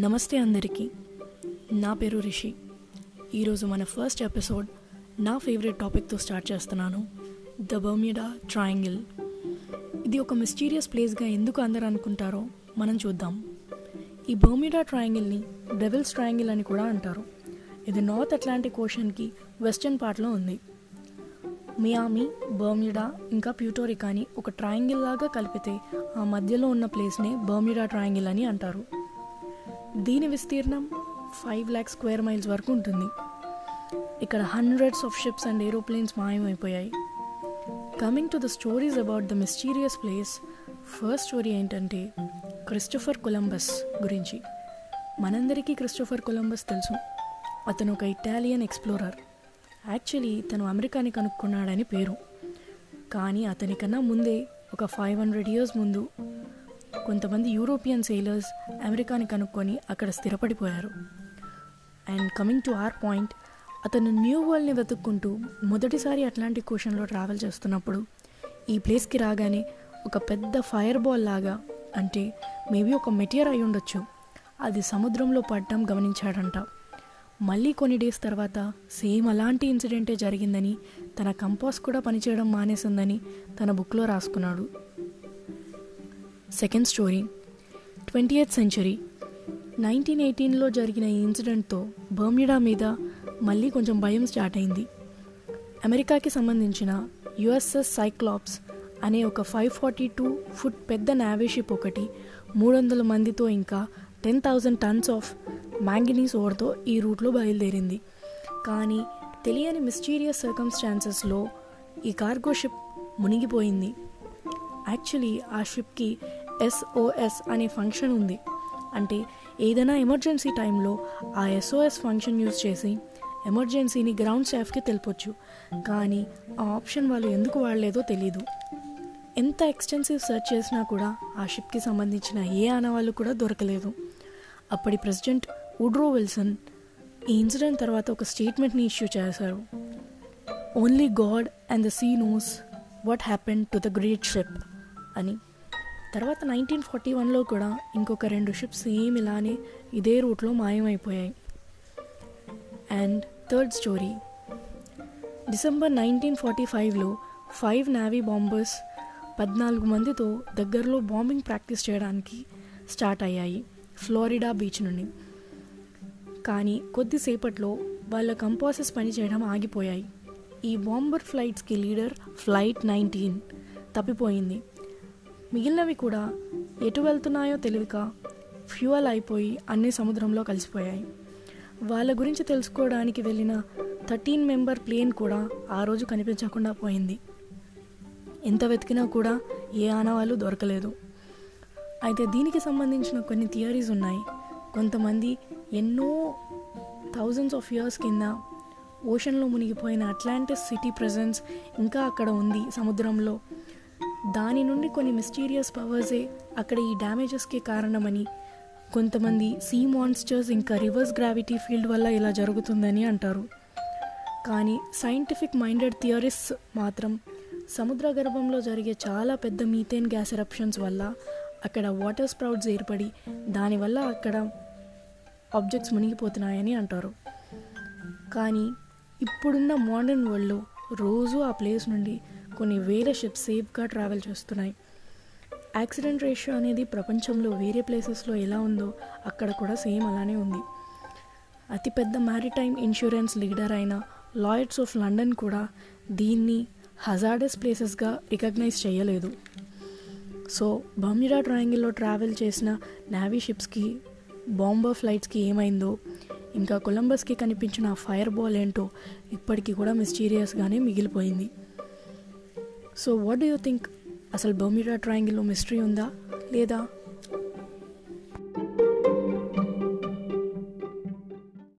నమస్తే అందరికీ. నా పేరు రిషి. ఈరోజు మన ఫస్ట్ ఎపిసోడ్ నా ఫేవరెట్ టాపిక్తో స్టార్ట్ చేస్తున్నాను. The Bermuda Triangle. ఇది ఒక మిస్టీరియస్ ప్లేస్గా ఎందుకు అందరు అనుకుంటారో మనం చూద్దాం. ఈ బర్మిడా ట్రయాంగిల్ని డెవిల్స్ ట్రయాంగిల్ అని కూడా అంటారు. ఇది నార్త్ అట్లాంటిక్ ఓషన్కి వెస్టర్న్ పార్ట్లో ఉంది. మియామి బర్మిడా ఇంకా ప్యూటోరికాని ఒక ట్రయాంగిల్ లాగా కలిపితే ఆ మధ్యలో ఉన్న ప్లేస్నే బర్మిడా ట్రయాంగిల్ అని అంటారు. దీని విస్తీర్ణం ఫైవ్ ల్యాక్ స్క్వేర్ మైల్స్ వరకు ఉంటుంది. ఇక్కడ hundreds of ships and aeroplanes మాయమైపోయాయి. Coming to the stories about the mysterious place first story ఏంటంటే క్రిస్టోఫర్ కొలంబస్ గురించి. మనందరికీ క్రిస్టోఫర్ కొలంబస్ తెలుసు. అతను ఒక ఇటాలియన్ ఎక్స్ప్లోరర్ యాక్చువల్లీ తను అమెరికాని కనుక్కున్నాడని పేరు. కానీ అతనికన్నా ముందే ఒక ఫైవ్ హండ్రెడ్ ఇయర్స్ ముందు కొంతమంది యూరోపియన్ సెయిలర్స్ అమెరికాని కనుక్కొని అక్కడ స్థిరపడిపోయారు. And coming to our point అతను న్యూ వరల్డ్ని వెతుక్కుంటూ మొదటిసారి అట్లాంటిక్ ఓషన్లో ట్రావెల్ చేస్తున్నప్పుడు ఈ ప్లేస్కి రాగానే ఒక పెద్ద ఫైర్ బాల్ లాగా అంటే మేబీ ఒక మెటీరియర్ అయి ఉండొచ్చు. అది సముద్రంలో పడటం గమనించాడంట. మళ్ళీ కొన్ని డేస్ తర్వాత సేమ్ అలాంటి ఇన్సిడెంటే జరిగిందని తన కంపాస్ కూడా పనిచేయడం మానేసిందని తన బుక్లో రాసుకున్నాడు. Second story. Twenty eighth century. Nineteen ఎయిటీన్లో జరిగిన ఈ ఇన్సిడెంట్తో బర్మ్యుడా మీద మళ్ళీ కొంచెం భయం స్టార్ట్ అయింది. అమెరికాకి సంబంధించిన యుఎస్ఎస్ సైక్లాప్స్ అనే ఒక ఫైవ్ ఫార్టీ టూ ఫుట్ పెద్ద నావేషిప్ ఒకటి మూడు వందల మందితో ఇంకా ten thousand tons of manganese ఓవర్తో ఈ రూట్లో బయలుదేరింది. కానీ తెలియని మిస్టీరియస్ సర్కమ్స్టాన్సెస్లో ఈ కార్గో షిప్ మునిగిపోయింది. యాక్చువల్లీ ఆ షిప్కి ఎస్ఓఎస్ అనే ఫంక్షన్ ఉంది. అంటే ఏదైనా ఎమర్జెన్సీ టైంలో ఆ ఎస్ఓఎస్ ఫంక్షన్ యూజ్ చేసి ఎమర్జెన్సీని గ్రౌండ్ స్టాఫ్కి తెలిపొచ్చు. కానీ ఆ ఆప్షన్ వాళ్ళు ఎందుకు వాడలేదో తెలీదు. ఎంత ఎక్స్టెన్సివ్ సెర్చ్ చేసినా కూడా ఆ షిప్కి సంబంధించిన ఏ ఆనవాళ్ళు కూడా దొరకలేదు. అప్పటి ప్రెసిడెంట్ ఉడ్రో విల్సన్ ఈ ఇన్సిడెంట్ తర్వాత ఒక స్టేట్మెంట్ని ఇష్యూ చేశారు. Only God and the sea knows what happen to the great ship అని. తర్వాత నైన్టీన్ ఫార్టీ వన్లో కూడా ఇంకొక రెండు షిప్స్ సేమ్ ఇలానే ఇదే రూట్లో మాయమైపోయాయి. And third story December nineteen forty ఫైవ్లో ఫైవ్ నావీ బాంబర్స్ పద్నాలుగు మందితో దగ్గరలో బాంబింగ్ ప్రాక్టీస్ చేయడానికి స్టార్ట్ అయ్యాయి ఫ్లోరిడా బీచ్ నుండి. కానీ కొద్దిసేపట్లో వాళ్ళ కంపాసెస్ పనిచేయడం ఆగిపోయాయి. ఈ బాంబర్ ఫ్లైట్స్కి లీడర్ ఫ్లైట్ నైన్టీన్ తప్పిపోయింది. మిగిలినవి కూడా ఎటు వెళ్తున్నాయో తెలియక ఫ్యూయల్ అయిపోయి అన్ని సముద్రంలో కలిసిపోయాయి. వాళ్ళ గురించి తెలుసుకోవడానికి వెళ్ళిన థర్టీన్ మెంబర్ ప్లేన్ కూడా ఆ రోజు కనిపించకుండా పోయింది. ఎంత వెతికినా కూడా ఏ ఆనవాళ్ళు దొరకలేదు. అయితే దీనికి సంబంధించిన కొన్ని థియరీస్ ఉన్నాయి. కొంతమంది ఎన్నో థౌజండ్స్ ఆఫ్ ఇయర్స్ కింద ఓషన్లో మునిగిపోయిన అట్లాంటిస్ సిటీ ప్రజెన్స్ ఇంకా అక్కడ ఉంది సముద్రంలో. దాని నుండి కొన్ని మిస్టీరియస్ పవర్సే అక్కడ ఈ డ్యామేజెస్కి కారణమని. కొంతమంది సీ మాన్స్టర్స్ ఇంకా రివర్స్ గ్రావిటీ ఫీల్డ్ వల్ల ఇలా జరుగుతుందని అంటారు. కానీ సైంటిఫిక్ మైండెడ్ థియరిస్ట్ మాత్రం సముద్ర గర్భంలో జరిగే చాలా పెద్ద మీథేన్ గ్యాస్ ఎరప్షన్స్ వల్ల అక్కడ వాటర్ స్ప్రౌట్స్ ఏర్పడి దానివల్ల అక్కడ ఆబ్జెక్ట్స్ మునిగిపోతున్నాయని అంటారు. కానీ ఇప్పుడున్న మోడర్న్ వరల్డ్లో రోజు ఆ ప్లేస్ నుండి కొన్ని వేల షిప్స్ సేఫ్గా ట్రావెల్ చేస్తున్నాయి. యాక్సిడెంట్ రేషియో అనేది ప్రపంచంలో వేరే ప్లేసెస్లో ఎలా ఉందో అక్కడ కూడా సేమ్ అలానే ఉంది. అతిపెద్ద మ్యారిటైమ్ ఇన్సూరెన్స్ లీడర్ అయిన లాయడ్స్ ఆఫ్ లండన్ కూడా దీన్ని హజార్డస్ ప్లేసెస్గా రికగ్నైజ్ చేయలేదు. సో బమ్యుడా ట్రయాంగిల్లో ట్రావెల్ చేసిన నావీ షిప్స్కి బాంబర్ ఫ్లైట్స్కి ఏమైందో ఇంకా కొలంబస్కి కనిపించిన ఫైర్ బాల్ ఏంటో ఇప్పటికీ కూడా మిస్టీరియస్గానే మిగిలిపోయింది. So what do you think? అసలు బర్మ్యుడా ట్రయాంగిల్లో మిస్టరీ ఉందా? లేదా